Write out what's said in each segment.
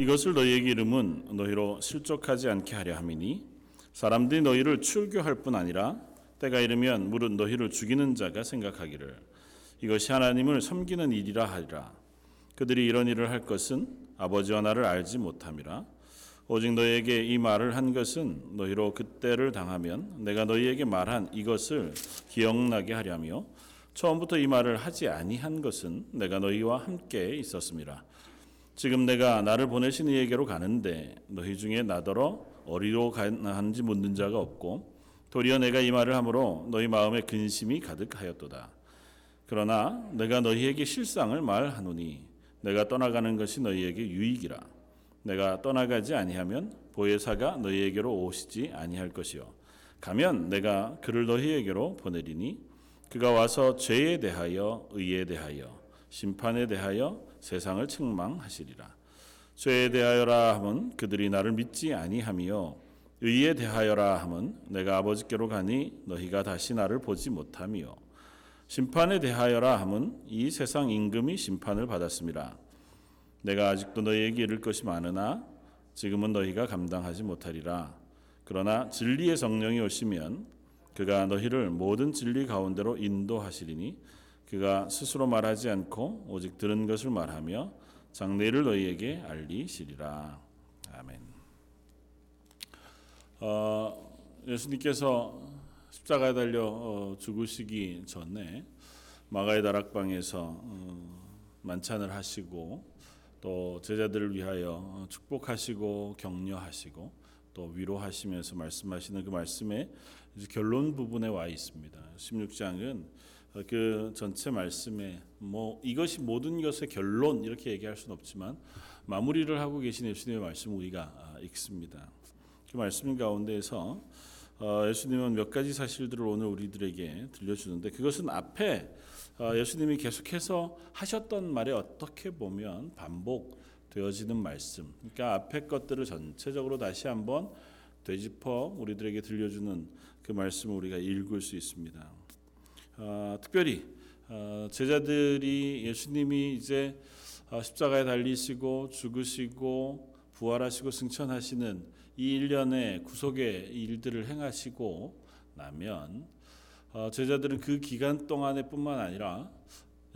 이것을 너희에게 이름은 너희로 실족하지 않게 하려 함이니 사람들이 너희를 출교할 뿐 아니라 때가 이르면 무릇 너희를 죽이는 자가 생각하기를. 이것이 하나님을 섬기는 일이라 하리라. 그들이 이런 일을 할 것은 아버지와 나를 알지 못함이라. 오직 너희에게 이 말을 한 것은 너희로 그때를 당하면 내가 너희에게 말한 이것을 기억나게 하려며 처음부터 이 말을 하지 아니한 것은 내가 너희와 함께 있었음이라 지금 내가 나를 보내신 이에게로 가는데 너희 중에 나더러 어디로 가는지 묻는 자가 없고 도리어 내가 이 말을 함으로 너희 마음에 근심이 가득하였도다. 그러나 내가 너희에게 실상을 말하노니 내가 떠나가는 것이 너희에게 유익이라. 내가 떠나가지 아니하면 보혜사가 너희에게로 오시지 아니할 것이요 가면 내가 그를 너희에게로 보내리니 그가 와서 죄에 대하여 의에 대하여 심판에 대하여 세상을 책망하시리라. 죄에 대하여라 함은 그들이 나를 믿지 아니하며 의에 대하여라 함은 내가 아버지께로 가니 너희가 다시 나를 보지 못하며 심판에 대하여라 함은 이 세상 임금이 심판을 받았습니다. 내가 아직도 너희에게 이를 것이 많으나 지금은 너희가 감당하지 못하리라. 그러나 진리의 성령이 오시면 그가 너희를 모든 진리 가운데로 인도하시리니 그가 스스로 말하지 않고 오직 들은 것을 말하며 장래를 너희에게 알리시리라. 아멘. 어, 예수님께서 십자가에 달려 어, 죽으시기 전에 마가의 다락방에서 어, 만찬을 하시고 또 제자들을 위하여 어, 축복하시고 격려하시고 또 위로하시면서 말씀하시는 그 말씀의 결론 부분에 와 있습니다. 16장은 그 전체 말씀에 뭐 이것이 모든 것의 결론 이렇게 얘기할 수는 없지만 마무리를 하고 계신 예수님의 말씀 우리가 읽습니다. 그 말씀 가운데에서 예수님은 몇 가지 사실들을 오늘 우리들에게 들려주는데 그것은 앞에 예수님이 계속해서 하셨던 말에 어떻게 보면 반복되어지는 말씀. 그러니까 앞에 것들을 전체적으로 다시 한번 되짚어 우리들에게 들려주는 그 말씀을 우리가 읽을 수 있습니다. 어, 특별히 어, 제자들이 예수님이 이제 십자가에 달리시고 죽으시고 부활하시고 승천하시는 이 일련의 구속의 일들을 행하시고 나면 어, 제자들은 그 기간 동안에 뿐만 아니라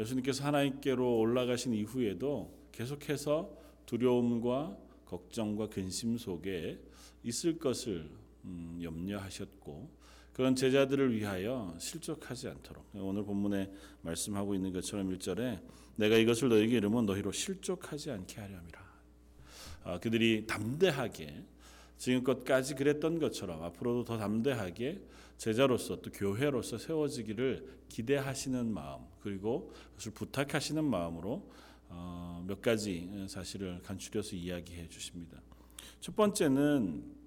예수님께서 하나님께로 올라가신 이후에도 계속해서 두려움과 걱정과 근심 속에 있을 것을 음, 염려하셨고 그런 제자들을 위하여 실족하지 않도록 오늘 본문에 말씀하고 있는 것처럼 1절에 내가 이것을 너에게 이르면 너희로 실족하지 않게 하려함이라. 아, 그들이 담대하게 지금껏까지 그랬던 것처럼 앞으로도 더 담대하게 제자로서 또 교회로서 세워지기를 기대하시는 마음 그리고 그것을 부탁하시는 마음으로 어, 몇 가지 사실을 간추려서 이야기해 주십니다. 첫 번째는 어,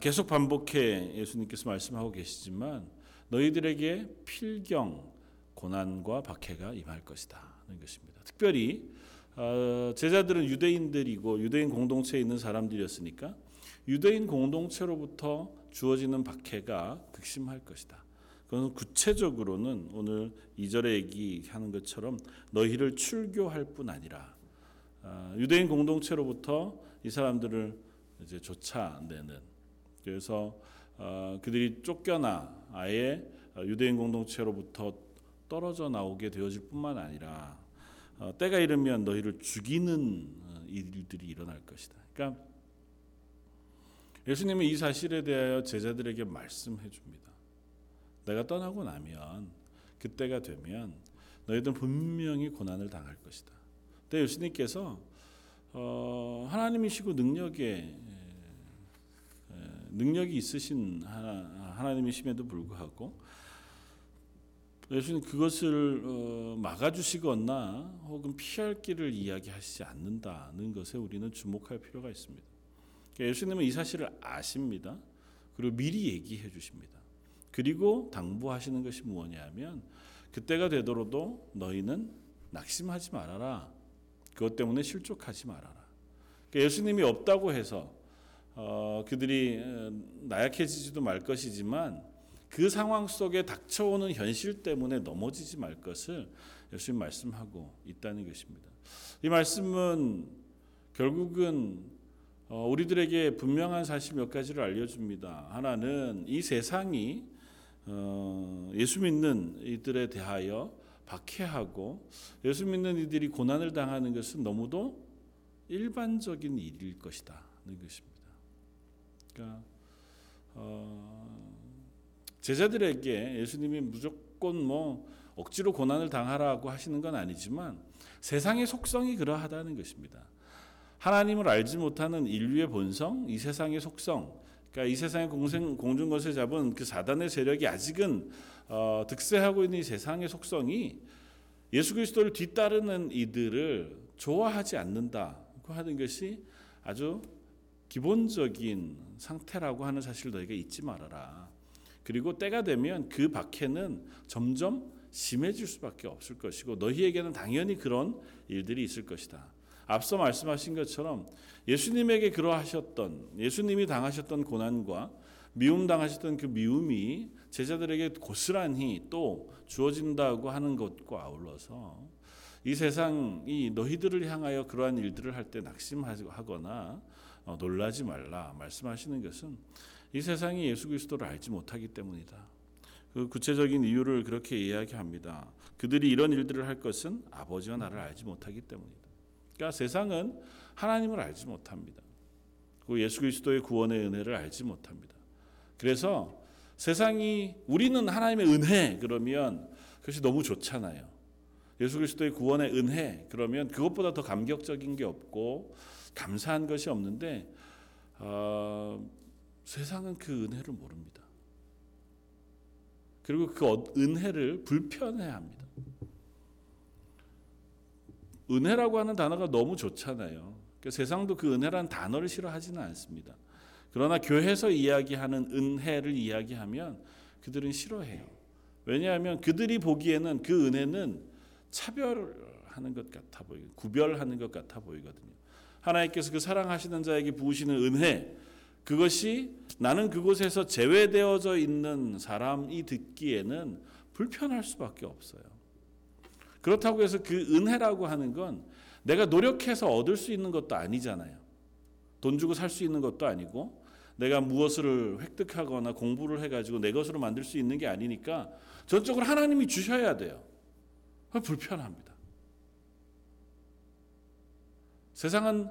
계속 반복해 예수님께서 말씀하고 계시지만 너희들에게 필경 고난과 박해가 임할 것이다는 것입니다. 특별히 어, 제자들은 유대인들이고 유대인 공동체에 있는 사람들이었으니까 유대인 공동체로부터 주어지는 박해가 극심할 것이다. 그건 구체적으로는 오늘 2절에 얘기하는 것처럼 너희를 출교할 뿐 아니라 어, 유대인 공동체로부터 이 사람들을 이제 쫓아내는 그래서 어, 그들이 쫓겨나 아예 유대인 공동체로부터 떨어져 나오게 되어질 뿐만 아니라 어, 때가 이르면 너희를 죽이는 어, 일들이 일어날 것이다. 그러니까 예수님은 이 사실에 대하여 제자들에게 말씀해 줍니다. 내가 떠나고 나면 그때가 되면 너희들 분명히 고난을 당할 것이다. 근데 예수님께서 어, 하나님이시고 능력에 능력이 있으신 하나 님이심에도 불구하고 예수님 그것을 어, 막아주시거나 혹은 피할 길을 이야기하시지 않는다는 것에 우리는 주목할 필요가 있습니다. 그러니까 예수님은 이 사실을 아십니다. 그리고 미리 얘기해 주십니다. 그리고 당부하시는 것이 무엇이냐면 그때가 되더라도 너희는 낙심하지 말아라. 그것 때문에 실족하지 말아라. 그러니까 예수님이 없다고 해서 어, 그들이 나약해지지도 말 것이지만 그 상황 속에 닥쳐오는 현실 때문에 넘어지지 말 것을 예수님 말씀하고 있다는 것입니다. 이 말씀은 결국은 어, 우리들에게 분명한 사실 몇 가지를 알려줍니다. 하나는 이 세상이 어, 예수 믿는 이들에 대하여 박해하고 예수 믿는 이들이 고난을 당하는 것은 너무도 일반적인 일일 것이다는 것입니다. 그러니까 어, 제자들에게 예수님이 무조건 뭐 억지로 고난을 당하라고 하시는 건 아니지만 세상의 속성이 그러하다는 것입니다. 하나님을 알지 못하는 인류의 본성, 이 세상의 속성, 그러니까 이 세상의 공생, 공중것을 잡은 그 사단의 세력이 아직은 어, 득세하고 있는 이 세상의 속성이 예수 그리스도를 뒤따르는 이들을 좋아하지 않는다고 하는 것이 아주 기본적인 상태라고 하는 사실을 너희가 잊지 말아라. 그리고 때가 되면 그 박해는 점점 심해질 수밖에 없을 것이고 너희에게는 당연히 그런 일들이 있을 것이다. 앞서 말씀하신 것처럼 예수님에게 그러하셨던 예수님이 당하셨던 고난과 미움 당하셨던 그 미움이 제자들에게 고스란히 또 주어진다고 하는 것과 아울러서 이 세상이 너희들을 향하여 그러한 일들을 할 때 낙심하거나 어, 놀라지 말라 말씀하시는 것은 이 세상이 예수 그리스도를 알지 못하기 때문이다. 그 구체적인 이유를 그렇게 이야기합니다. 그들이 이런 일들을 할 것은 아버지와 나를 알지 못하기 때문이다. 그러니까 세상은 하나님을 알지 못합니다. 그 예수 그리스도의 구원의 은혜를 알지 못합니다. 그래서 세상이 우리는 하나님의 은혜 그러면 그것이 너무 좋잖아요. 예수 그리스도의 구원의 은혜 그러면 그것보다 더 감격적인 게 없고 감사한 것이 없는데 어, 세상은 그 은혜를 모릅니다. 그리고 그 은혜를 불편해합니다. 은혜라고 하는 단어가 너무 좋잖아요. 그러니까 세상도 그 은혜라는 단어를 싫어하지는 않습니다. 그러나 교회에서 이야기하는 은혜를 이야기하면 그들은 싫어해요. 왜냐하면 그들이 보기에는 그 은혜는 차별하는 것 같아 보이, 구별하는 것 같아 보이거든요. 하나님께서 그 사랑하시는 자에게 부으시는 은혜, 그것이 나는 그곳에서 제외되어져 있는 사람이 듣기에는 불편할 수밖에 없어요. 그렇다고 해서 그 은혜라고 하는 건 내가 노력해서 얻을 수 있는 것도 아니잖아요. 돈 주고 살 수 있는 것도 아니고 내가 무엇을 획득하거나 공부를 해가지고 내 것으로 만들 수 있는 게 아니니까 전적으로 하나님이 주셔야 돼요. 불편합니다. 세상은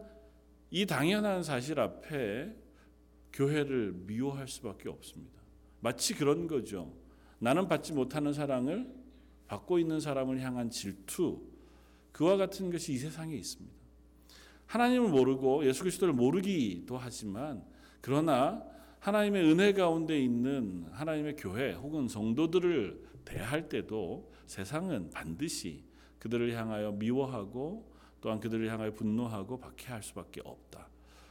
이 당연한 사실 앞에 교회를 미워할 수밖에 없습니다. 마치 그런 거죠. 나는 받지 못하는 사랑을 받고 있는 사람을 향한 질투, 그와 같은 것이 이 세상에 있습니다. 하나님을 모르고 예수 그리스도를 모르기도 하지만 그러나 하나님의 은혜 가운데 있는 하나님의 교회 혹은 성도들을 대할 때도 세상은 반드시 그들을 향하여 미워하고 또한 그들을 향하여 분노하고 박해할 수밖에 없다.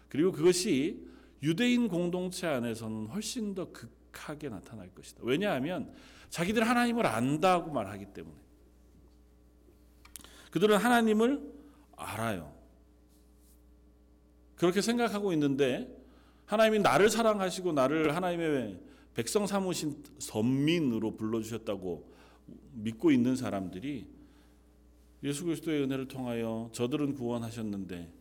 그리고 그것이 유대인 공동체 안에서는 훨씬 더 극하게 나타날 것이다. 왜냐하면 자기들 하나님을 안다고 말하기 때문에 그들은 하나님을 알아요. 그렇게 생각하고 있는데 하나님이 나를 사랑하시고 나를 하나님의 백성 삼으신 선민으로 불러주셨다고 믿고 있는 사람들이 예수 그리스도의 은혜를 통하여 저들은 구원하셨는데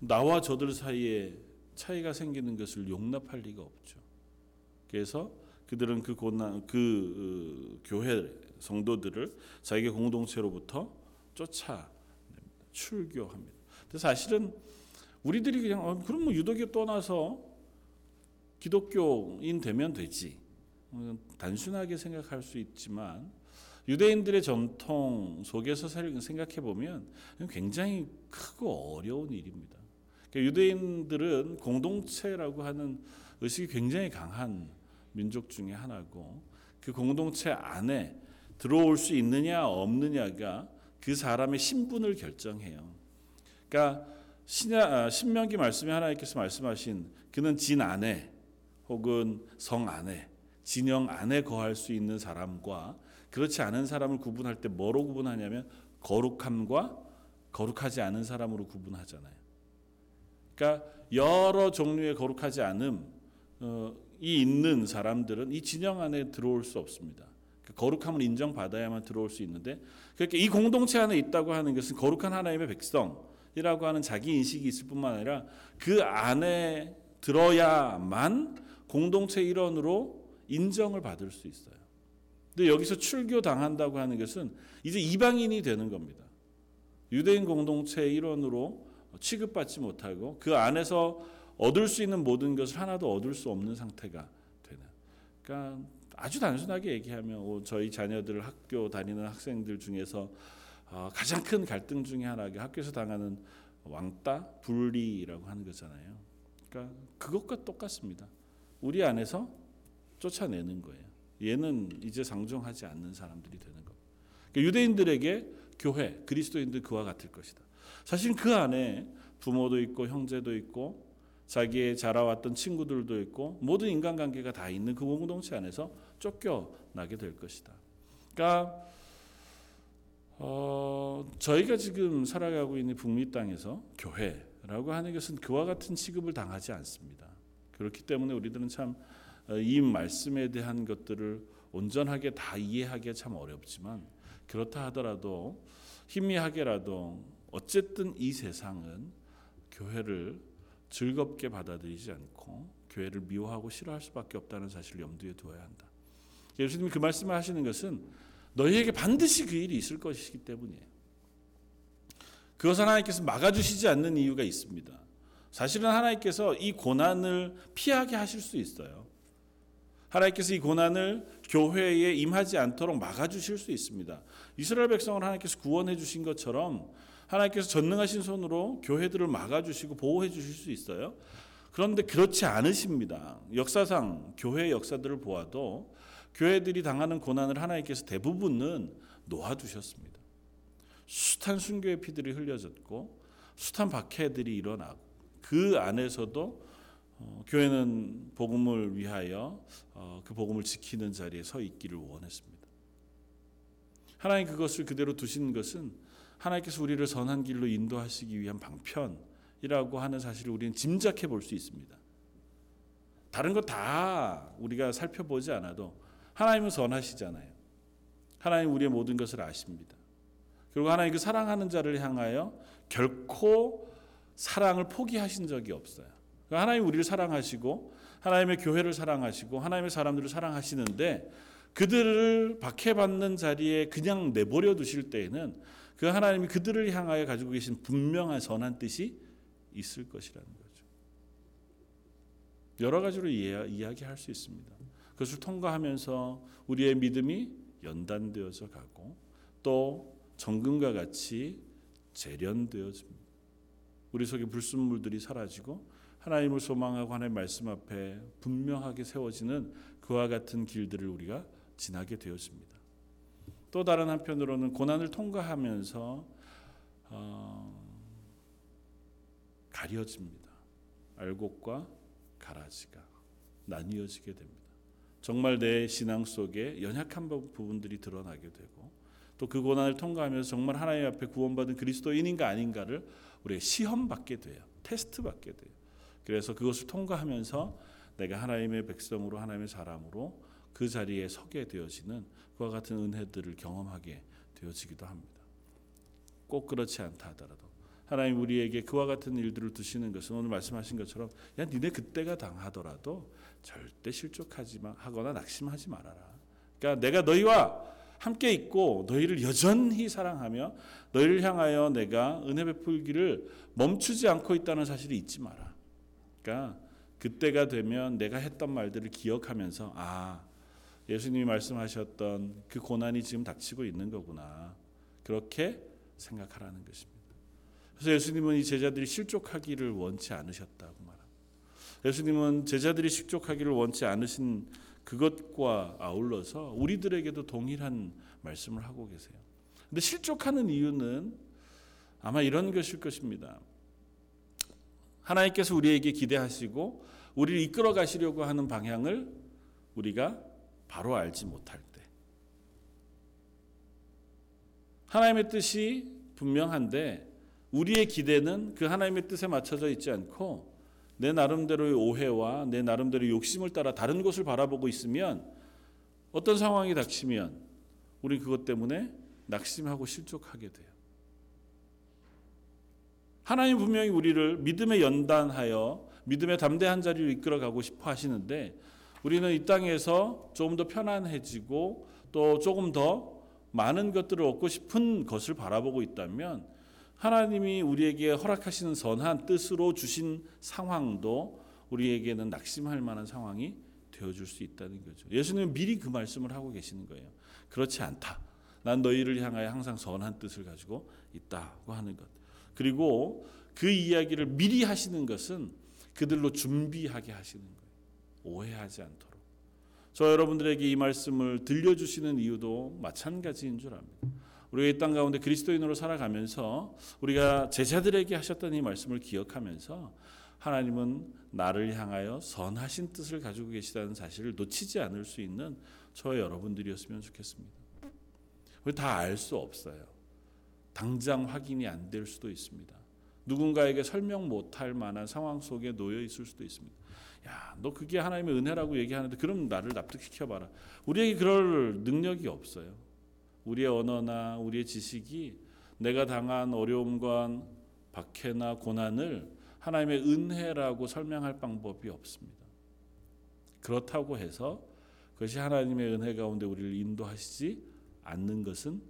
나와 저들 사이에 차이가 생기는 것을 용납할 리가 없죠. 그래서 그들은 그 고난 그 어, 교회 성도들을 자기 공동체로부터 쫓아 출교합니다. 근데 사실은 우리들이 그냥 어, 그럼 뭐 유독교 떠나서 기독교인 되면 되지. 어, 단순하게 생각할 수 있지만 유대인들의 전통 속에서 생각해 보면 굉장히 크고 어려운 일입니다. 그러니까 유대인들은 공동체라고 하는 의식이 굉장히 강한 민족 중의 하나고 그 공동체 안에 들어올 수 있느냐 없느냐가 그 사람의 신분을 결정해요. 그러니까 신야, 신명기 말씀에 하나님께서 말씀하신 그는 진 안에 혹은 성 안에 진영 안에 거할 수 있는 사람과 그렇지 않은 사람을 구분할 때 뭐로 구분하냐면 거룩함과 거룩하지 않은 사람으로 구분하잖아요. 그러니까 여러 종류의 거룩하지 않음 어, 이 있는 사람들은 이 진영 안에 들어올 수 없습니다. 그 거룩함을 인정받아야만 들어올 수 있는데 그렇게 이 공동체 안에 있다고 하는 것은 거룩한 하나님의 백성 이라고 하는 자기 인식이 있을 뿐만 아니라 그 안에 들어야만 공동체 일원으로 인정을 받을 수 있어요. 근데 여기서 출교 당한다고 하는 것은 이제 이방인이 되는 겁니다. 유대인 공동체 일원으로 취급받지 못하고 그 안에서 얻을 수 있는 모든 것을 하나도 얻을 수 없는 상태가 되는. 그러니까 아주 단순하게 얘기하면 어, 저희 자녀들 학교 다니는 학생들 중에서 어, 가장 큰 갈등 중에 하나가 학교에서 당하는 왕따 분리라고 하는 거잖아요. 그러니까 그것과 똑같습니다. 우리 안에서 쫓아내는 거예요. 얘는 이제 상종하지 않는 사람들이 되는 거. 그러니까 유대인들에게 교회 그리스도인들 그와 같을 것이다. 사실 그 안에 부모도 있고 형제도 있고 자기의 자라왔던 친구들도 있고 모든 인간관계가 다 있는 그 공동체 안에서 쫓겨나게 될 것이다. 그러니까 어, 저희가 지금 살아가고 있는 북미 땅에서 교회라고 하는 것은 그와 같은 취급을 당하지 않습니다. 그렇기 때문에 우리들은 참 이 말씀에 대한 것들을 온전하게 다 이해하기가 참 어렵지만 그렇다 하더라도 희미하게라도 어쨌든 이 세상은 교회를 즐겁게 받아들이지 않고 교회를 미워하고 싫어할 수밖에 없다는 사실을 염두에 두어야 한다. 예수님이 그 말씀을 하시는 것은 너희에게 반드시 그 일이 있을 것이기 때문이에요. 그것을 하나님께서 막아주시지 않는 이유가 있습니다. 사실은 하나님께서 이 고난을 피하게 하실 수 있어요. 하나님께서 이 고난을 교회에 임하지 않도록 막아주실 수 있습니다. 이스라엘 백성을 하나님께서 구원해 주신 것처럼 하나님께서 전능하신 손으로 교회들을 막아주시고 보호해 주실 수 있어요. 그런데 그렇지 않으십니다. 역사상 교회 역사들을 보아도 교회들이 당하는 고난을 하나님께서 대부분은 놓아두셨습니다. 숱한 순교의 피들이 흘려졌고 숱한 박해들이 일어나고 그 안에서도 어, 교회는 복음을 위하여 어, 그 복음을 지키는 자리에 서 있기를 원했습니다. 하나님 그것을 그대로 두신 것은 하나님께서 우리를 선한 길로 인도하시기 위한 방편이라고 하는 사실을 우리는 짐작해 볼 수 있습니다. 다른 거 다 우리가 살펴보지 않아도 하나님은 선하시잖아요. 하나님 우리의 모든 것을 아십니다. 그리고 하나님 그 사랑하는 자를 향하여 결코 사랑을 포기하신 적이 없어요. 그러니까 하나님 우리를 사랑하시고 하나님의 교회를 사랑하시고 하나님의 사람들을 사랑하시는데 그들을 박해받는 자리에 그냥 내버려 두실 때에는 그 하나님이 그들을 향하여 가지고 계신 분명한 선한 뜻이 있을 것이라는 거죠. 여러 가지로 이야기할 수 있습니다. 그것을 통과하면서 우리의 믿음이 연단되어져 가고 또 정금과 같이 재련되어집니다. 우리 속에 불순물들이 사라지고 하나님을 소망하고 하나님 말씀 앞에 분명하게 세워지는 그와 같은 길들을 우리가 지나게 되었습니다. 또 다른 한편으로는 고난을 통과하면서 어, 가려집니다. 알곡과 가라지가 나뉘어지게 됩니다. 정말 내 신앙 속에 연약한 부분들이 드러나게 되고 또 그 고난을 통과하면서 정말 하나님 앞에 구원받은 그리스도인인가 아닌가를 우리가 시험 받게 돼요. 테스트 받게 돼요. 그래서 그것을 통과하면서 내가 하나님의 백성으로 하나님의 사람으로 그 자리에 서게 되어지는 그와 같은 은혜들을 경험하게 되어지기도 합니다. 꼭 그렇지 않다 하더라도 하나님 우리에게 그와 같은 일들을 두시는 것은 오늘 말씀하신 것처럼 야 니네 그때가 당하더라도 절대 실족하지 마 하거나 낙심하지 말아라. 그러니까 내가 너희와 함께 있고 너희를 여전히 사랑하며 너희를 향하여 내가 은혜 베풀기를 멈추지 않고 있다는 사실을 잊지 마라. 그러니까 그때가 되면 내가 했던 말들을 기억하면서 아 예수님이 말씀하셨던 그 고난이 지금 닥치고 있는 거구나 그렇게 생각하라는 것입니다. 그래서 예수님은 이 제자들이 실족하기를 원치 않으셨다고 말합니다. 예수님은 제자들이 실족하기를 원치 않으신 그것과 아울러서 우리들에게도 동일한 말씀을 하고 계세요. 근데 실족하는 이유는 아마 이런 것일 것입니다. 하나님께서 우리에게 기대하시고 우리를 이끌어 가시려고 하는 방향을 우리가 바로 알지 못할 때 하나님의 뜻이 분명한데 우리의 기대는 그 하나님의 뜻에 맞춰져 있지 않고 내 나름대로의 오해와 내 나름대로의 욕심을 따라 다른 곳을 바라보고 있으면 어떤 상황이 닥치면 우리 그것 때문에 낙심하고 실족하게 돼요. 하나님 분명히 우리를 믿음에 연단하여 믿음의 담대한 자리로 이끌어 가고 싶어 하시는데 우리는 이 땅에서 조금 더 편안해지고 또 조금 더 많은 것들을 얻고 싶은 것을 바라보고 있다면 하나님이 우리에게 허락하시는 선한 뜻으로 주신 상황도 우리에게는 낙심할 만한 상황이 되어줄 수 있다는 거죠. 예수님은 미리 그 말씀을 하고 계시는 거예요. 그렇지 않다. 난 너희를 향하여 항상 선한 뜻을 가지고 있다고 하는 것. 그리고 그 이야기를 미리 하시는 것은 그들로 준비하게 하시는 거예요. 오해하지 않도록. 저 여러분들에게 이 말씀을 들려주시는 이유도 마찬가지인 줄 압니다. 우리가 이 땅 가운데 그리스도인으로 살아가면서 우리가 제자들에게 하셨던 이 말씀을 기억하면서 하나님은 나를 향하여 선하신 뜻을 가지고 계시다는 사실을 놓치지 않을 수 있는 저 여러분들이었으면 좋겠습니다. 우리 다 알 수 없어요. 당장 확인이 안 될 수도 있습니다. 누군가에게 설명 못할 만한 상황 속에 놓여 있을 수도 있습니다. 야, 너 그게 하나님의 은혜라고 얘기하는데 그럼 나를 납득시켜 봐라. 우리에게 그럴 능력이 없어요. 우리의 언어나 우리의 지식이 내가 당한 어려움과 박해나 고난을 하나님의 은혜라고 설명할 방법이 없습니다. 그렇다고 해서 그것이 하나님의 은혜 가운데 우리를 인도하시지 않는 것은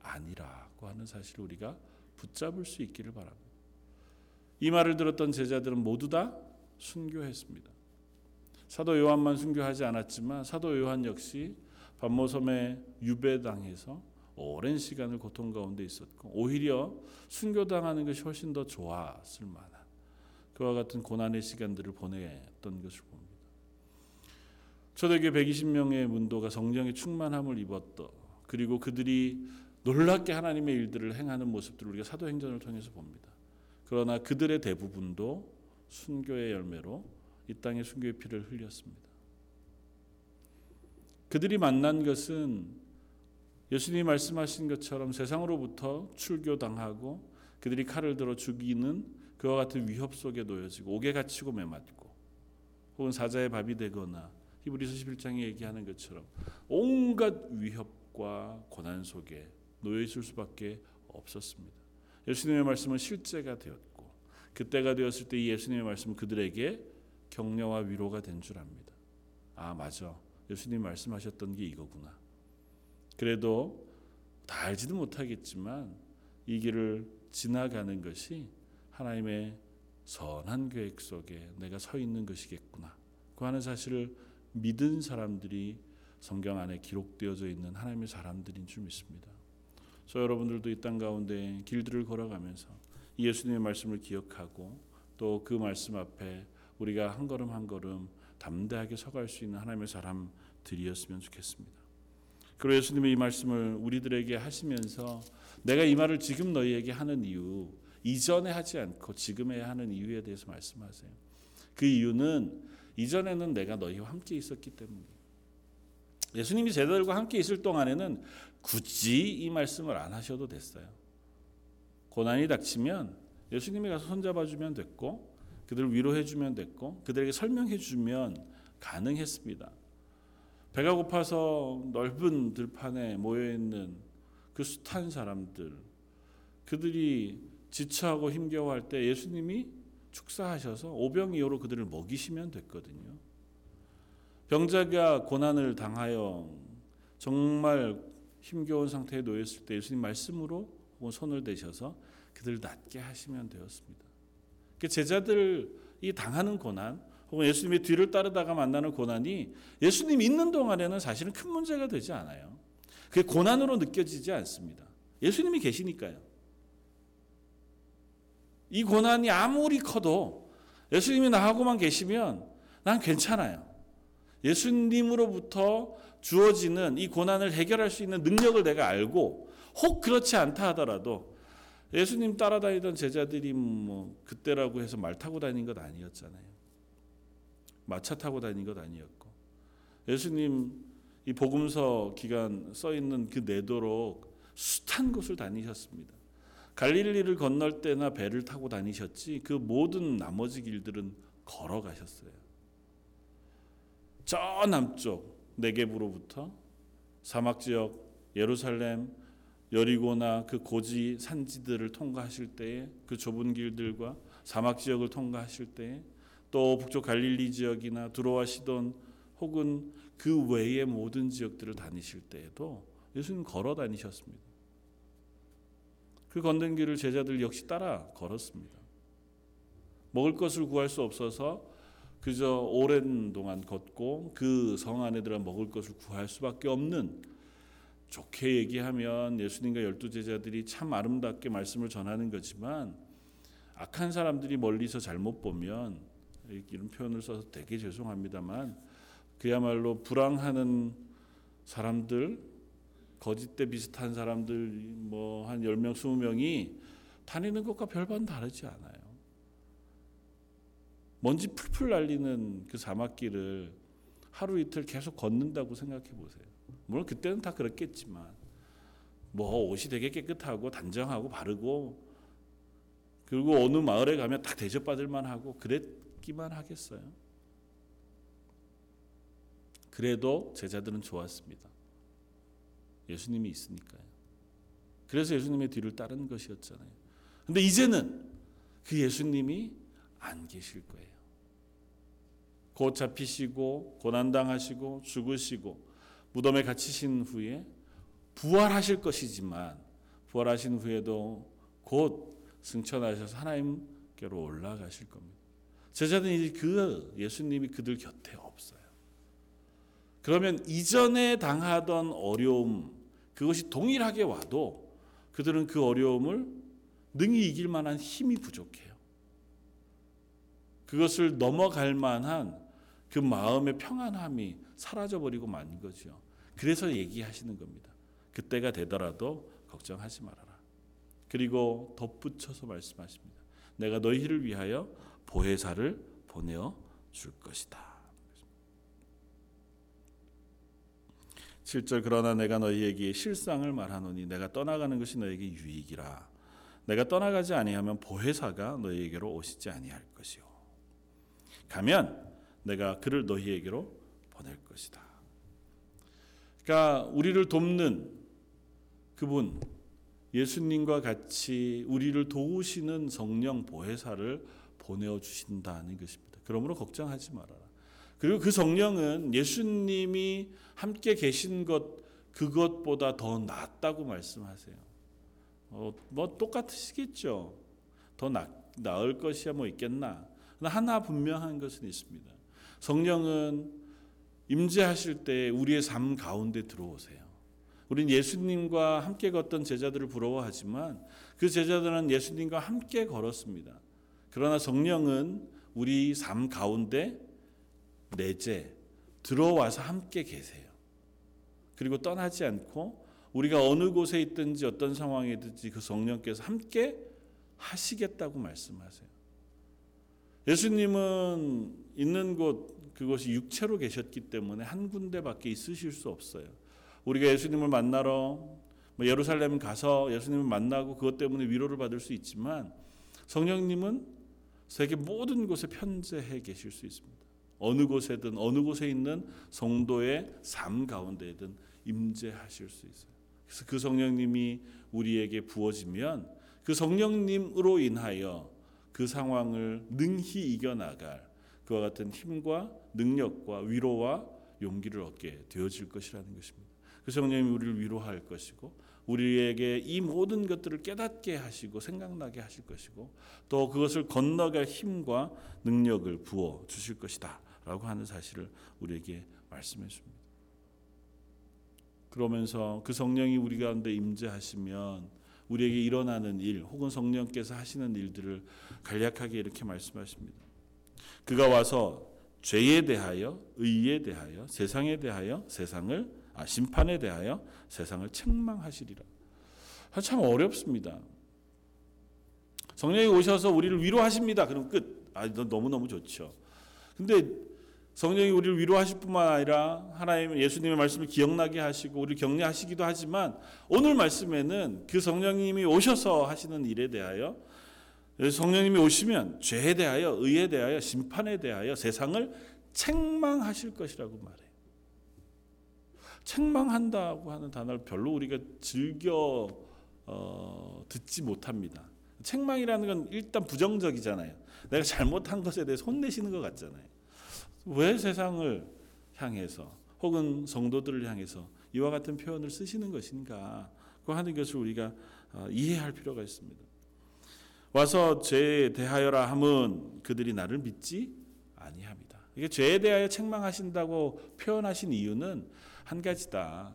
아니라 고 하는 사실을 우리가 붙잡을 수 있기를 바랍니다. 이 말을 들었던 제자들은 모두 다 순교했습니다. 사도 요한만 순교하지 않았지만 사도 요한 역시 반모섬에 유배당해서 오랜 시간을 고통 가운데 있었고 오히려 순교당하는 것이 훨씬 더 좋았을 만한 그와 같은 고난의 시간들을 보냈던 것을 봅니다. 초대교회 120명의 문도가 성령의 충만함을 입었던 그리고 그들이 놀랍게 하나님의 일들을 행하는 모습들을 우리가 사도행전을 통해서 봅니다. 그러나 그들의 대부분도 순교의 열매로 이 땅에 순교의 피를 흘렸습니다. 그들이 만난 것은 예수님이 말씀하신 것처럼 세상으로부터 출교당하고 그들이 칼을 들어 죽이는 그와 같은 위협 속에 놓여지고 옥에 갇히고 매맞고 혹은 사자의 밥이 되거나 히브리서 11장에 얘기하는 것처럼 온갖 위협과 고난 속에 놓여 있을 수밖에 없었습니다. 예수님의 말씀은 실제가 되었고 그때가 되었을 때 이 예수님의 말씀은 그들에게 격려와 위로가 된 줄 압니다. 아 맞아. 예수님 말씀하셨던 게 이거구나. 그래도 다 알지도 못하겠지만 이 길을 지나가는 것이 하나님의 선한 계획 속에 내가 서 있는 것이겠구나. 그 하는 사실을 믿은 사람들이 성경 안에 기록되어져 있는 하나님의 사람들인 줄 믿습니다. 저 여러분들도 이 땅 가운데 길들을 걸어가면서 예수님의 말씀을 기억하고 또 그 말씀 앞에 우리가 한 걸음 한 걸음 담대하게 서갈 수 있는 하나님의 사람들이었으면 좋겠습니다. 그리고 예수님의 이 말씀을 우리들에게 하시면서 내가 이 말을 지금 너희에게 하는 이유 이전에 하지 않고 지금 해야 하는 이유에 대해서 말씀하세요. 그 이유는 이전에는 내가 너희와 함께 있었기 때문이에요. 예수님이 제자들과 함께 있을 동안에는 굳이 이 말씀을 안 하셔도 됐어요. 고난이 닥치면 예수님이 가서 손잡아 주면 됐고 그들을 위로해 주면 됐고 그들에게 설명해 주면 가능했습니다. 배가 고파서 넓은 들판에 모여 있는 그 숱한 사람들 그들이 지쳐하고 힘겨워할 때 예수님이 축사하셔서 오병이어로 그들을 먹이시면 됐거든요. 병자가 고난을 당하여 정말 힘겨운 상태에 놓였을 때 예수님 말씀으로 혹은 손을 대셔서 그들을 낫게 하시면 되었습니다. 그 제자들이 당하는 고난 혹은 예수님의 뒤를 따르다가 만나는 고난이 예수님 있는 동안에는 사실은 큰 문제가 되지 않아요. 그게 고난으로 느껴지지 않습니다. 예수님이 계시니까요. 이 고난이 아무리 커도 예수님이 나하고만 계시면 난 괜찮아요. 예수님으로부터 주어지는 이 고난을 해결할 수 있는 능력을 내가 알고 혹 그렇지 않다 하더라도 예수님 따라다니던 제자들이 뭐 그때라고 해서 말 타고 다닌 것 아니었잖아요. 마차 타고 다닌 것 아니었고 예수님 이 복음서 기간 써 있는 그 내도록 숱한 곳을 다니셨습니다. 갈릴리를 건널 때나 배를 타고 다니셨지 그 모든 나머지 길들은 걸어가셨어요. 저 남쪽 네겝으로부터 사막 지역 예루살렘 여리고나 그 고지 산지들을 통과하실 때에 그 좁은 길들과 사막 지역을 통과하실 때에 또 북쪽 갈릴리 지역이나 두로와 시돈 혹은 그 외의 모든 지역들을 다니실 때에도 예수님 걸어 다니셨습니다. 그 걷는 길을 제자들 역시 따라 걸었습니다. 먹을 것을 구할 수 없어서 그저 오랜 동안 걷고 그 성 안에 들어 먹을 것을 구할 수밖에 없는 좋게 얘기하면 예수님과 열두 제자들이 참 아름답게 말씀을 전하는 거지만 악한 사람들이 멀리서 잘못 보면 이런 표현을 써서 되게 죄송합니다만 그야말로 불황하는 사람들 거짓대 비슷한 사람들 뭐 한 10명 20명이 다니는 것과 별반 다르지 않아요. 먼지 풀풀 날리는 그 사막길을 하루 이틀 계속 걷는다고 생각해 보세요. 물론 그때는 다 그렇겠지만 뭐 옷이 되게 깨끗하고 단정하고 바르고 그리고 어느 마을에 가면 다 대접받을 만하고 그랬기만 하겠어요. 그래도 제자들은 좋았습니다. 예수님이 있으니까요. 그래서 예수님의 뒤를 따르는 것이었잖아요. 근데 이제는 그 예수님이 안 계실 거예요. 곧 잡히시고 고난당하시고 죽으시고 무덤에 갇히신 후에 부활하실 것이지만 부활하신 후에도 곧 승천하셔서 하나님께로 올라가실 겁니다. 제자들이 그 예수님이 그들 곁에 없어요. 그러면 이전에 당하던 어려움 그것이 동일하게 와도 그들은 그 어려움을 능히 이길 만한 힘이 부족해요. 그것을 넘어갈 만한 그 마음의 평안함이 사라져 버리고 만 거죠. 그래서 얘기하시는 겁니다. 그때가 되더라도 걱정하지 말아라. 그리고 덧붙여서 말씀하십니다. 내가 너희를 위하여 보혜사를 보내어 줄 것이다. 7절 그러나 내가 너희에게 실상을 말하노니 내가 떠나가는 것이 너에게 유익이라. 내가 떠나가지 아니하면 보혜사가 너희에게로 오시지 아니할 것이요. 가면 내가 그를 너희에게로 보낼 것이다. 그러니까 우리를 돕는 그분 예수님과 같이 우리를 도우시는 성령 보혜사를 보내어 주신다는 것입니다. 그러므로 걱정하지 말아라. 그리고 그 성령은 예수님이 함께 계신 것 그것보다 더 낫다고 말씀하세요. 어, 뭐 똑같으시겠죠. 더 나, 나을 것이야 뭐 있겠나. 하나 분명한 것은 있습니다. 성령은 임재하실 때 우리의 삶 가운데 들어오세요. 우린 예수님과 함께 걷던 제자들을 부러워하지만 그 제자들은 예수님과 함께 걸었습니다. 그러나 성령은 우리 삶 가운데 내재 들어와서 함께 계세요. 그리고 떠나지 않고 우리가 어느 곳에 있든지 어떤 상황에 있든지 그 성령께서 함께 하시겠다고 말씀하세요. 예수님은 있는 곳 그것이 육체로 계셨기 때문에 한 군데밖에 있으실 수 없어요. 우리가 예수님을 만나러 뭐 예루살렘 가서 예수님을 만나고 그것 때문에 위로를 받을 수 있지만 성령님은 세계 모든 곳에 편재해 계실 수 있습니다. 어느 곳에든 어느 곳에 있는 성도의 삶 가운데든 임재하실 수 있어요. 그래서 그 성령님이 우리에게 부어지면 그 성령님으로 인하여 그 상황을 능히 이겨나갈 그와 같은 힘과 능력과 위로와 용기를 얻게 되어질 것이라는 것입니다. 그 성령님이 우리를 위로할 것이고 우리에게 이 모든 것들을 깨닫게 하시고 생각나게 하실 것이고 또 그것을 건너갈 힘과 능력을 부어 주실 것이다라고 하는 사실을 우리에게 말씀해 줍니다. 그러면서 그 성령이 우리 가운데 임재하시면 우리에게 일어나는 일 혹은 성령께서 하시는 일들을 간략하게 이렇게 말씀하십니다. 그가 와서 죄에 대하여 의에 대하여 세상에 대하여 세상을 아, 심판에 대하여 세상을 책망하시리라. 아, 참 어렵습니다. 성령이 오셔서 우리를 위로하십니다. 그럼 끝. 아, 너무 너무 좋죠. 근데 성령이 우리를 위로하실 뿐만 아니라 하나님 예수님의 말씀을 기억나게 하시고 우리를 격려하시기도 하지만 오늘 말씀에는 그 성령님이 오셔서 하시는 일에 대하여 성령님이 오시면 죄에 대하여 의에 대하여 심판에 대하여 세상을 책망하실 것이라고 말해요. 책망한다고 하는 단어를 별로 우리가 즐겨 어, 듣지 못합니다. 책망이라는 건 일단 부정적이잖아요. 내가 잘못한 것에 대해서 혼내시는 것 같잖아요. 왜 세상을 향해서 혹은 성도들을 향해서 이와 같은 표현을 쓰시는 것인가? 그 하는 것을 우리가 어, 이해할 필요가 있습니다. 와서 죄에 대하여라 함은 그들이 나를 믿지 아니합니다. 이게 죄에 대하여 책망하신다고 표현하신 이유는 한 가지다.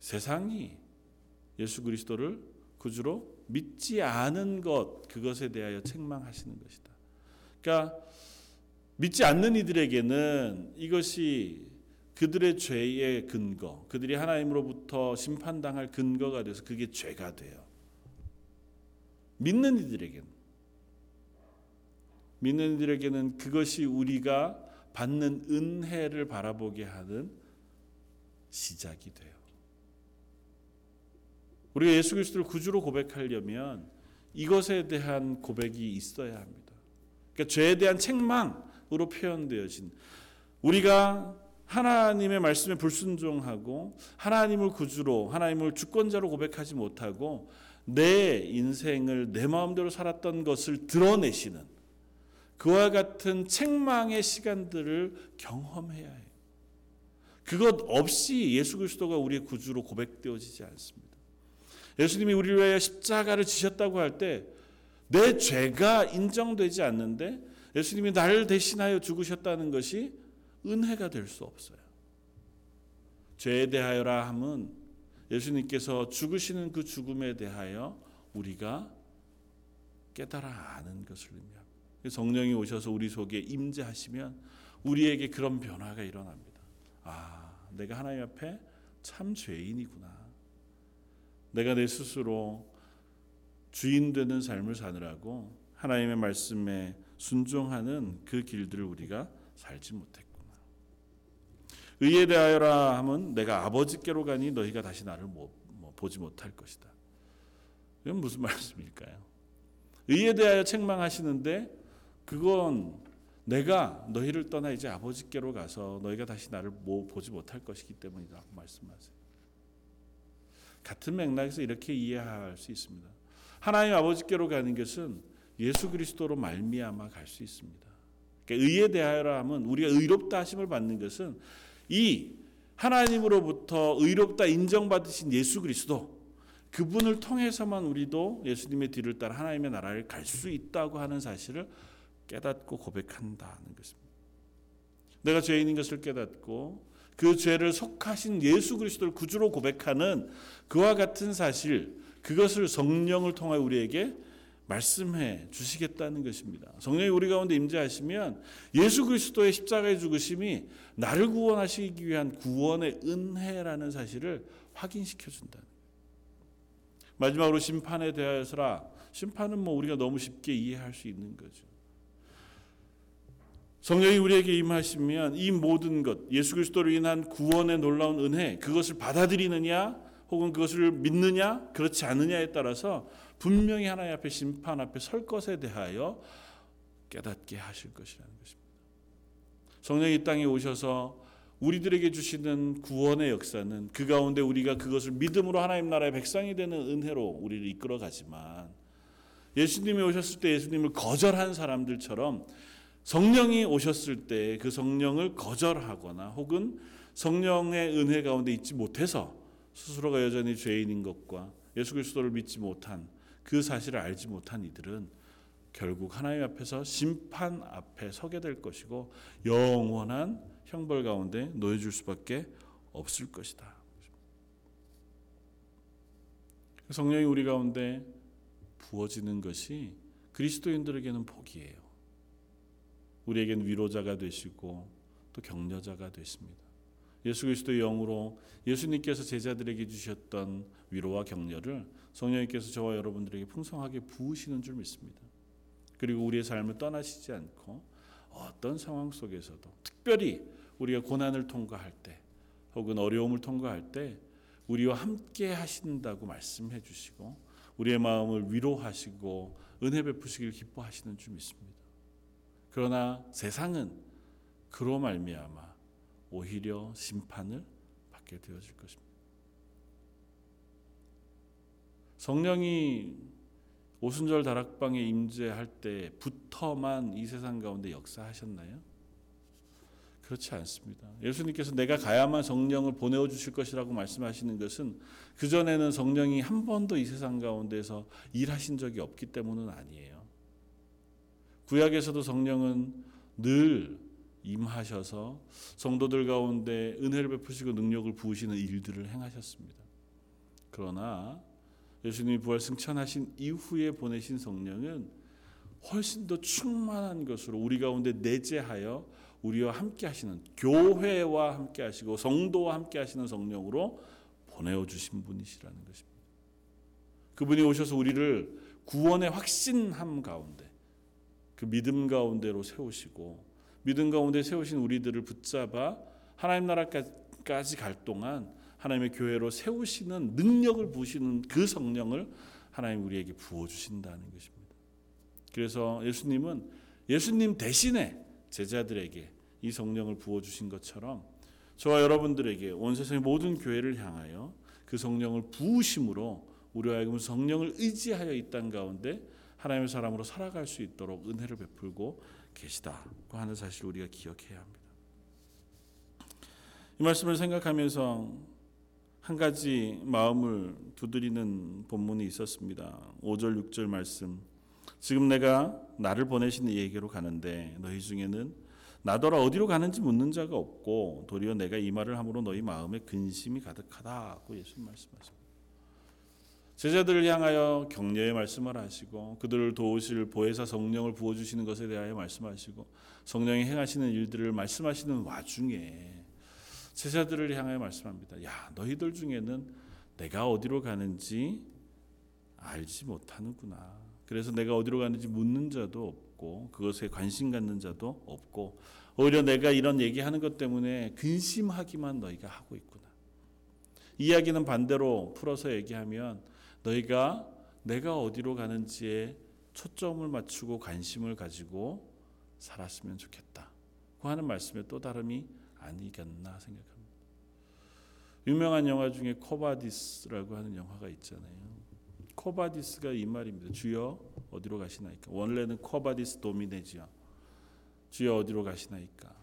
세상이 예수 그리스도를 구주로 믿지 않은 것 그것에 대하여 책망하시는 것이다. 그러니까 믿지 않는 이들에게는 이것이 그들의 죄의 근거, 그들이 하나님으로부터 심판당할 근거가 돼서 그게 죄가 돼요. 믿는 이들에게는 믿는 이들에게는 그것이 우리가 받는 은혜를 바라보게 하는 시작이 돼요. 우리가 예수 그리스도를 구주로 고백하려면 이것에 대한 고백이 있어야 합니다. 그러니까 죄에 대한 책망 으로 표현되어진 우리가 하나님의 말씀에 불순종하고 하나님을 구주로 하나님을 주권자로 고백하지 못하고 내 인생을 내 마음대로 살았던 것을 드러내시는 그와 같은 책망의 시간들을 경험해야 해요. 그것 없이 예수 그리스도가 우리의 구주로 고백되어지지 않습니다. 예수님이 우리를 위하여 십자가를 지셨다고 할 때 내 죄가 인정되지 않는데 예수님이 나를 대신하여 죽으셨다는 것이 은혜가 될 수 없어요. 죄에 대하여라 함은 예수님께서 죽으시는 그 죽음에 대하여 우리가 깨달아 아는 것을 의미합니다. 성령이 오셔서 우리 속에 임재하시면 우리에게 그런 변화가 일어납니다. 아, 내가 하나님 앞에 참 죄인이구나. 내가 내 스스로 주인 되는 삶을 사느라고 하나님의 말씀에 순종하는 그 길들을 우리가 살지 못했구나. 의에 대하여라 함은 내가 아버지께로 가니 너희가 다시 나를 못, 뭐, 보지 못할 것이다. 이건 무슨 말씀일까요? 의에 대하여 책망하시는데 그건 내가 너희를 떠나 이제 아버지께로 가서 너희가 다시 나를 보지 못할 것이기 때문이라고 말씀하세요. 같은 맥락에서 이렇게 이해할 수 있습니다. 하나님 아버지께로 가는 것은 예수 그리스도로 말미암아 갈 수 있습니다. 그러니까 의에 대하여라 하면 우리가 의롭다 하심을 받는 것은 이 하나님으로부터 의롭다 인정받으신 예수 그리스도 그분을 통해서만 우리도 예수님의 뒤를 따라 하나님의 나라를 갈 수 있다고 하는 사실을 깨닫고 고백한다는 것입니다. 내가 죄인인 것을 깨닫고 그 죄를 속하신 예수 그리스도를 구주로 고백하는 그와 같은 사실 그것을 성령을 통해 우리에게 말씀해 주시겠다는 것입니다. 성령이 우리 가운데 임재하시면 예수 그리스도의 십자가의 죽으심이 나를 구원하시기 위한 구원의 은혜라는 사실을 확인시켜 준다. 마지막으로 심판에 대하여서라 심판은 뭐 우리가 너무 쉽게 이해할 수 있는 거죠. 성령이 우리에게 임하시면 이 모든 것 예수 그리스도로 인한 구원의 놀라운 은혜 그것을 받아들이느냐 혹은 그것을 믿느냐 그렇지 않느냐에 따라서 분명히 하나님 앞에 심판 앞에 설 것에 대하여 깨닫게 하실 것이라는 것입니다. 성령이 이 땅에 오셔서 우리들에게 주시는 구원의 역사는 그 가운데 우리가 그것을 믿음으로 하나님 나라의 백성이 되는 은혜로 우리를 이끌어 가지만 예수님이 오셨을 때 예수님을 거절한 사람들처럼 성령이 오셨을 때 그 성령을 거절하거나 혹은 성령의 은혜 가운데 있지 못해서 스스로가 여전히 죄인인 것과 예수 그리스도를 믿지 못한 그 사실을 알지 못한 이들은 결국 하나님 앞에서 심판 앞에 서게 될 것이고 영원한 형벌 가운데 놓여줄 수밖에 없을 것이다. 성령이 우리 가운데 부어지는 것이 그리스도인들에게는 복이에요. 우리에게는 위로자가 되시고 또 격려자가 되십니다. 예수 그리스도의 영으로 예수님께서 제자들에게 주셨던 위로와 격려를 성령님께서 저와 여러분들에게 풍성하게 부으시는 줄 믿습니다. 그리고 우리의 삶을 떠나시지 않고 어떤 상황 속에서도 특별히 우리가 고난을 통과할 때 혹은 어려움을 통과할 때 우리와 함께 하신다고 말씀해 주시고 우리의 마음을 위로하시고 은혜 베푸시길 기뻐하시는 줄 믿습니다. 그러나 세상은 그로 말미암아 오히려 심판을 받게 되어질 것입니다. 성령이 오순절 다락방에 임재할 때부터만 이 세상 가운데 역사하셨나요? 그렇지 않습니다. 예수님께서 내가 가야만 성령을 보내어 주실 것이라고 말씀하시는 것은 그 전에는 성령이 한 번도 이 세상 가운데서 일하신 적이 없기 때문은 아니에요. 구약에서도 성령은 늘 임하셔서 성도들 가운데 은혜를 베푸시고 능력을 부으시는 일들을 행하셨습니다. 그러나 예수님이 부활 승천하신 이후에 보내신 성령은 훨씬 더 충만한 것으로 우리 가운데 내재하여 우리와 함께 하시는 교회와 함께 하시고 성도와 함께 하시는 성령으로 보내어 주신 분이시라는 것입니다. 그분이 오셔서 우리를 구원의 확신함 가운데 그 믿음 가운데로 세우시고 믿음 가운데 세우신 우리들을 붙잡아 하나님 나라까지 갈 동안 하나님의 교회로 세우시는 능력을 부으시는 그 성령을 하나님 우리에게 부어 주신다는 것입니다. 그래서 예수님은 예수님 대신에 제자들에게 이 성령을 부어 주신 것처럼 저와 여러분들에게 온 세상의 모든 교회를 향하여 그 성령을 부으심으로 우리와 하여금 성령을 의지하여 이 땅 가운데 하나님의 사람으로 살아갈 수 있도록 은혜를 베풀고 계시다고 하는 사실을 우리가 기억해야 합니다. 이 말씀을 생각하면서 한 가지 마음을 두드리는 본문이 있었습니다. 5절 6절 말씀. 지금 내가 나를 보내신 이에게로 가는데 너희 중에는 나더러 어디로 가는지 묻는 자가 없고 도리어 내가 이 말을 함으로 너희 마음에 근심이 가득하다고 예수님 말씀하십니다. 제자들을 향하여 격려의 말씀을 하시고 그들을 도우실 보혜사 성령을 부어 주시는 것에 대하여 말씀하시고 성령이 행하시는 일들을 말씀하시는 와중에 제자들을 향하여 말씀합니다. 야, 너희들 중에는 내가 어디로 가는지 알지 못하는구나. 그래서 내가 어디로 가는지 묻는 자도 없고 그것에 관심 갖는 자도 없고 오히려 내가 이런 얘기하는 것 때문에 근심하기만 너희가 하고 있구나. 이야기는 반대로 풀어서 얘기하면 너희가 내가 어디로 가는지에 초점을 맞추고 관심을 가지고 살았으면 좋겠다. 그 하는 말씀의 또 다름이 아니겠나 생각합니다. 유명한 영화 중에 Quo Vadis라고 하는 영화가 있잖아요. Quo Vadis가 이 말입니다. 주여 어디로 가시나이까? 원래는 Quo Vadis Domine지. 아, 주여 어디로 가시나이까?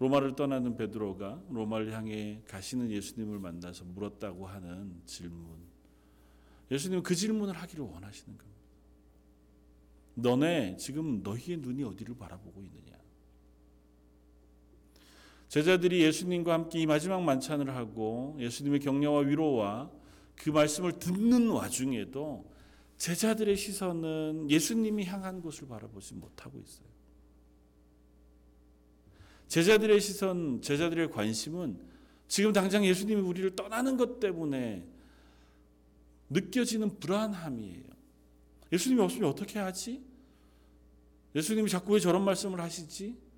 로마를 떠나는 베드로가 로마를 향해 가시는 예수님을 만나서 물었다고 하는 질문. 예수님은 그 질문을 하기를 원하시는 겁니다. 너네 지금 너희의 눈이 어디를 바라보고 있느냐? 제자들이 예수님과 함께 이 마지막 만찬을 하고 예수님의 격려와 위로와 그 말씀을 듣는 와중에도 제자들의 시선은 예수님이 향한 곳을 바라보지 못하고 있어요. 제자들의 시선, 제자들의 관심은 지금 당장 예수님이 우리를 떠나는 것 때문에 느껴지는 불안함이에요. 예수님이 없으면 어떻게 하지? 예수님이 자꾸 왜 저런 말씀을 하시지?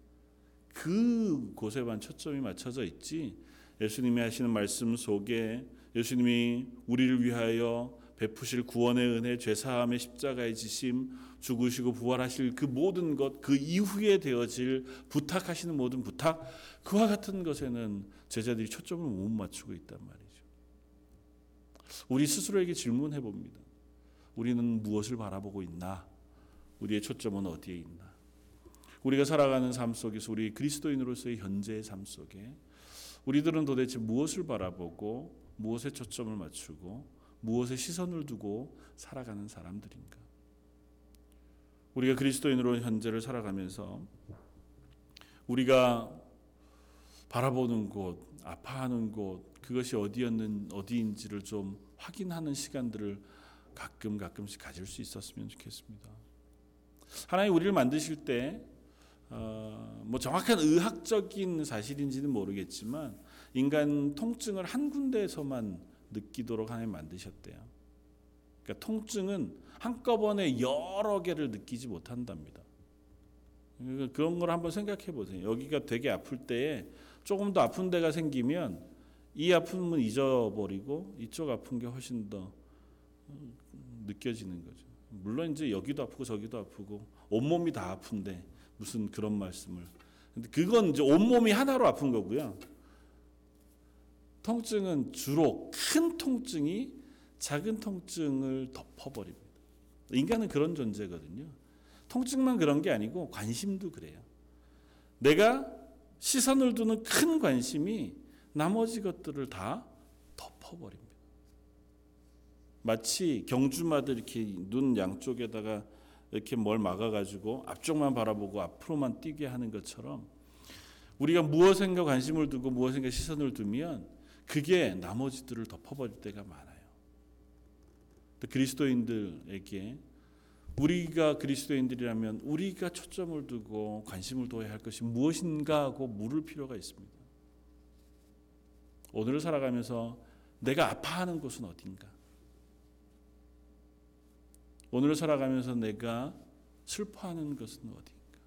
그 곳에만 초점이 맞춰져 있지. 예수님이 하시는 말씀 속에 예수님이 우리를 위하여 베푸실 구원의 은혜, 죄사함의 십자가의 지심, 죽으시고 부활하실 그 모든 것, 그 이후에 되어질 부탁하시는 모든 부탁, 그와 같은 것에는 제자들이 초점을 못 맞추고 있단 말이죠. 우리 스스로에게 질문해 봅니다. 우리는 무엇을 바라보고 있나? 우리의 초점은 어디에 있나? 우리가 살아가는 삶 속에서 우리 그리스도인으로서의 현재의 삶 속에 우리들은 도대체 무엇을 바라보고 무엇에 초점을 맞추고 무엇에 시선을 두고 살아가는 사람들인가? 우리가 그리스도인으로 현재를 살아가면서 우리가 바라보는 곳, 아파하는 곳, 그것이 어디였는 어디인지를 좀 확인하는 시간들을 가끔 가끔씩 가질 수 있었으면 좋겠습니다. 하나님 우리를 만드실 때, 어, 뭐 정확한 의학적인 사실인지는 모르겠지만 인간 통증을 한 군데에서만 느끼도록 하나님 만드셨대요. 그러니까 통증은 한꺼번에 여러 개를 느끼지 못한답니다. 그러니까 그런 걸 한번 생각해 보세요. 여기가 되게 아플 때에 조금 더 아픈 데가 생기면 이 아픔은 잊어버리고 이쪽 아픈 게 훨씬 더 느껴지는 거죠. 물론 이제 여기도 아프고 저기도 아프고 온몸이 다 아픈데 무슨 그런 말씀을. 근데 그건 이제 온몸이 하나로 아픈 거고요. 통증은 주로 큰 통증이 작은 통증을 덮어버립니다. 인간은 그런 존재거든요. 통증만 그런 게 아니고 관심도 그래요. 내가 시선을 두는 큰 관심이 나머지 것들을 다 덮어버립니다. 마치 경주마다 이렇게 눈 양쪽에다가 이렇게 뭘 막아가지고 앞쪽만 바라보고 앞으로만 뛰게 하는 것처럼 우리가 무엇인가 관심을 두고 무엇인가 시선을 두면 그게 나머지들을 덮어버릴 때가 많아요. 그리스도인들에게 우리가 그리스도인들이라면 우리가 초점을 두고 관심을 둬야 할 것이 무엇인가 하고 물을 필요가 있습니다. 오늘을 살아가면서 내가 아파하는 곳은 어딘가? 오늘을 살아가면서 내가 슬퍼하는 것은 어딘가?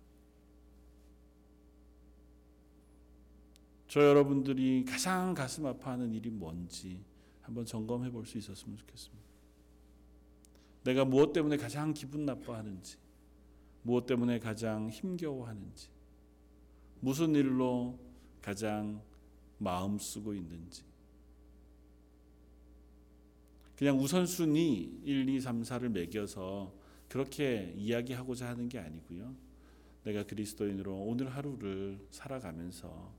저 여러분들이 가장 가슴 아파하는 일이 뭔지 한번 점검해 볼 수 있었으면 좋겠습니다. 내가 무엇 때문에 가장 기분 나빠하는지, 무엇 때문에 가장 힘겨워하는지, 무슨 일로 가장 마음 쓰고 있는지. 그냥 우선순위 1, 2, 3, 4를 매겨서 그렇게 이야기하고자 하는 게 아니고요. 내가 그리스도인으로 오늘 하루를 살아가면서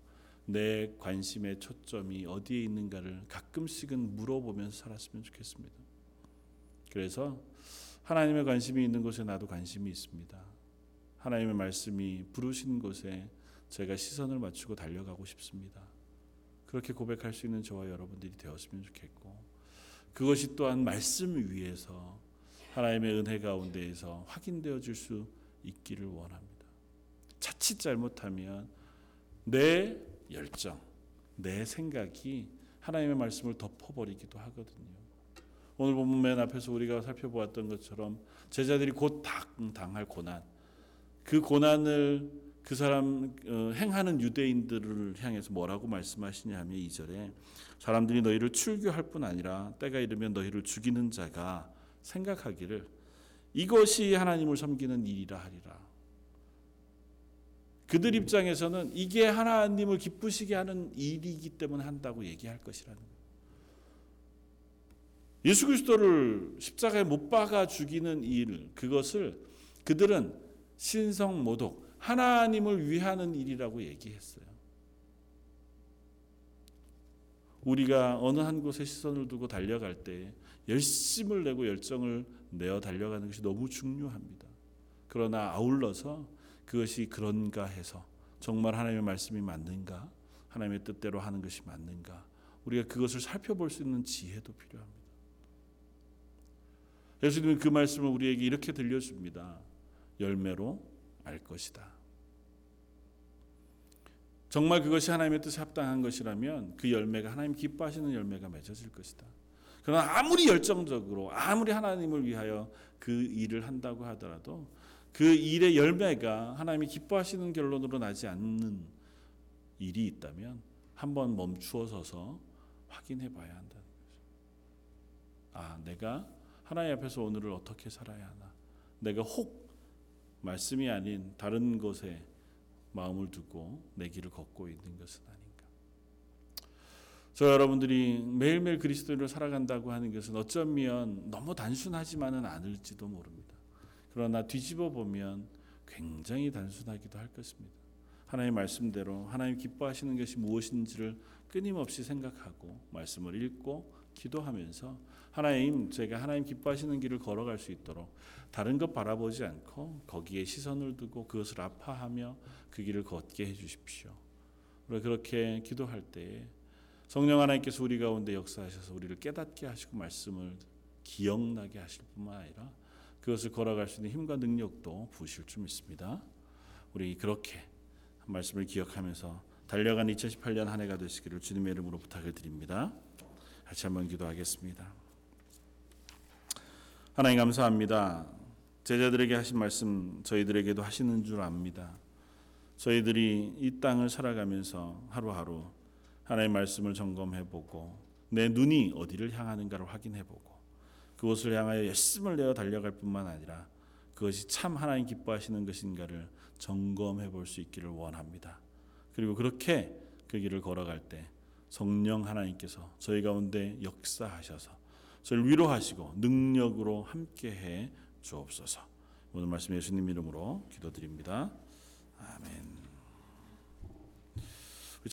내 관심의 초점이 어디에 있는가를 가끔씩은 물어보면서 살았으면 좋겠습니다. 그래서 하나님의 관심이 있는 곳에 나도 관심이 있습니다. 하나님의 말씀이 부르신 곳에 제가 시선을 맞추고 달려가고 싶습니다. 그렇게 고백할 수 있는 저와 여러분들이 되었으면 좋겠고 그것이 또한 말씀 위에서 하나님의 은혜 가운데에서 확인되어 질 수 있기를 원합니다. 자칫 잘못하면 내 열정, 내 생각이 하나님의 말씀을 덮어버리기도 하거든요. 오늘 본문 맨 앞에서 우리가 살펴보았던 것처럼 제자들이 곧 당할 고난, 그 고난을 그 사람 어, 행하는 유대인들을 향해서 뭐라고 말씀하시냐 하면 2절에 사람들이 너희를 출교할 뿐 아니라 때가 이르면 너희를 죽이는 자가 생각하기를 이것이 하나님을 섬기는 일이라 하리라. 그들 입장에서는 이게 하나님을 기쁘시게 하는 일이기 때문에 한다고 얘기할 것이라는 거예요. 예수 그리스도를 십자가에 못 박아 죽이는 일, 그것을 그들은 신성 모독, 하나님을 위하는 일이라고 얘기했어요. 우리가 어느 한 곳에 시선을 두고 달려갈 때 열심을 내고 열정을 내어 달려가는 것이 너무 중요합니다. 그러나 아울러서 그것이 그런가 해서 정말 하나님의 말씀이 맞는가? 하나님의 뜻대로 하는 것이 맞는가? 우리가 그것을 살펴볼 수 있는 지혜도 필요합니다. 예수님은 그 말씀을 우리에게 이렇게 들려줍니다. 열매로 알 것이다. 정말 그것이 하나님의 뜻에 합당한 것이라면 그 열매가 하나님 기뻐하시는 열매가 맺어질 것이다. 그러나 아무리 열정적으로 아무리 하나님을 위하여 그 일을 한다고 하더라도 그 일의 열매가 하나님이 기뻐하시는 결론으로 나지 않는 일이 있다면 한번 멈추어 서서 확인해 봐야 한다는 거죠. 아, 내가 하나님 앞에서 오늘을 어떻게 살아야 하나? 내가 혹 말씀이 아닌 다른 것에 마음을 두고 내 길을 걷고 있는 것은 아닌가? 저 여러분들이 매일매일 그리스도인으로 살아간다고 하는 것은 어쩌면 너무 단순하지만은 않을지도 모릅니다. 그러나 뒤집어 보면 굉장히 단순하기도 할 것입니다. 하나님 말씀대로 하나님 기뻐하시는 것이 무엇인지를 끊임없이 생각하고 말씀을 읽고 기도하면서 하나님 제가 하나님 기뻐하시는 길을 걸어갈 수 있도록 다른 것 바라보지 않고 거기에 시선을 두고 그것을 아파하며 그 길을 걷게 해 주십시오. 우리가 그렇게 기도할 때 성령 하나님께서 우리 가운데 역사하셔서 우리를 깨닫게 하시고 말씀을 기억나게 하실 뿐만 아니라 그것을 걸어갈 수 있는 힘과 능력도 부으실 줄 믿습니다. 우리 그렇게 말씀을 기억하면서 달려간 2018년 한 해가 되시기를 주님의 이름으로 부탁을 드립니다. 같이 한번 기도하겠습니다. 하나님 감사합니다. 제자들에게 하신 말씀 저희들에게도 하시는 줄 압니다. 저희들이 이 땅을 살아가면서 하루하루 하나님의 말씀을 점검해 보고 내 눈이 어디를 향하는가를 확인해 보고 그것을 향하여 열심을 내어 달려갈 뿐만 아니라 그것이 참 하나님 기뻐하시는 것인가를 점검해 볼 수 있기를 원합니다. 그리고 그렇게 그 길을 걸어갈 때 성령 하나님께서 저희 가운데 역사하셔서 저를 위로하시고 능력으로 함께해 주옵소서. 오늘 말씀 예수님 이름으로 기도드립니다.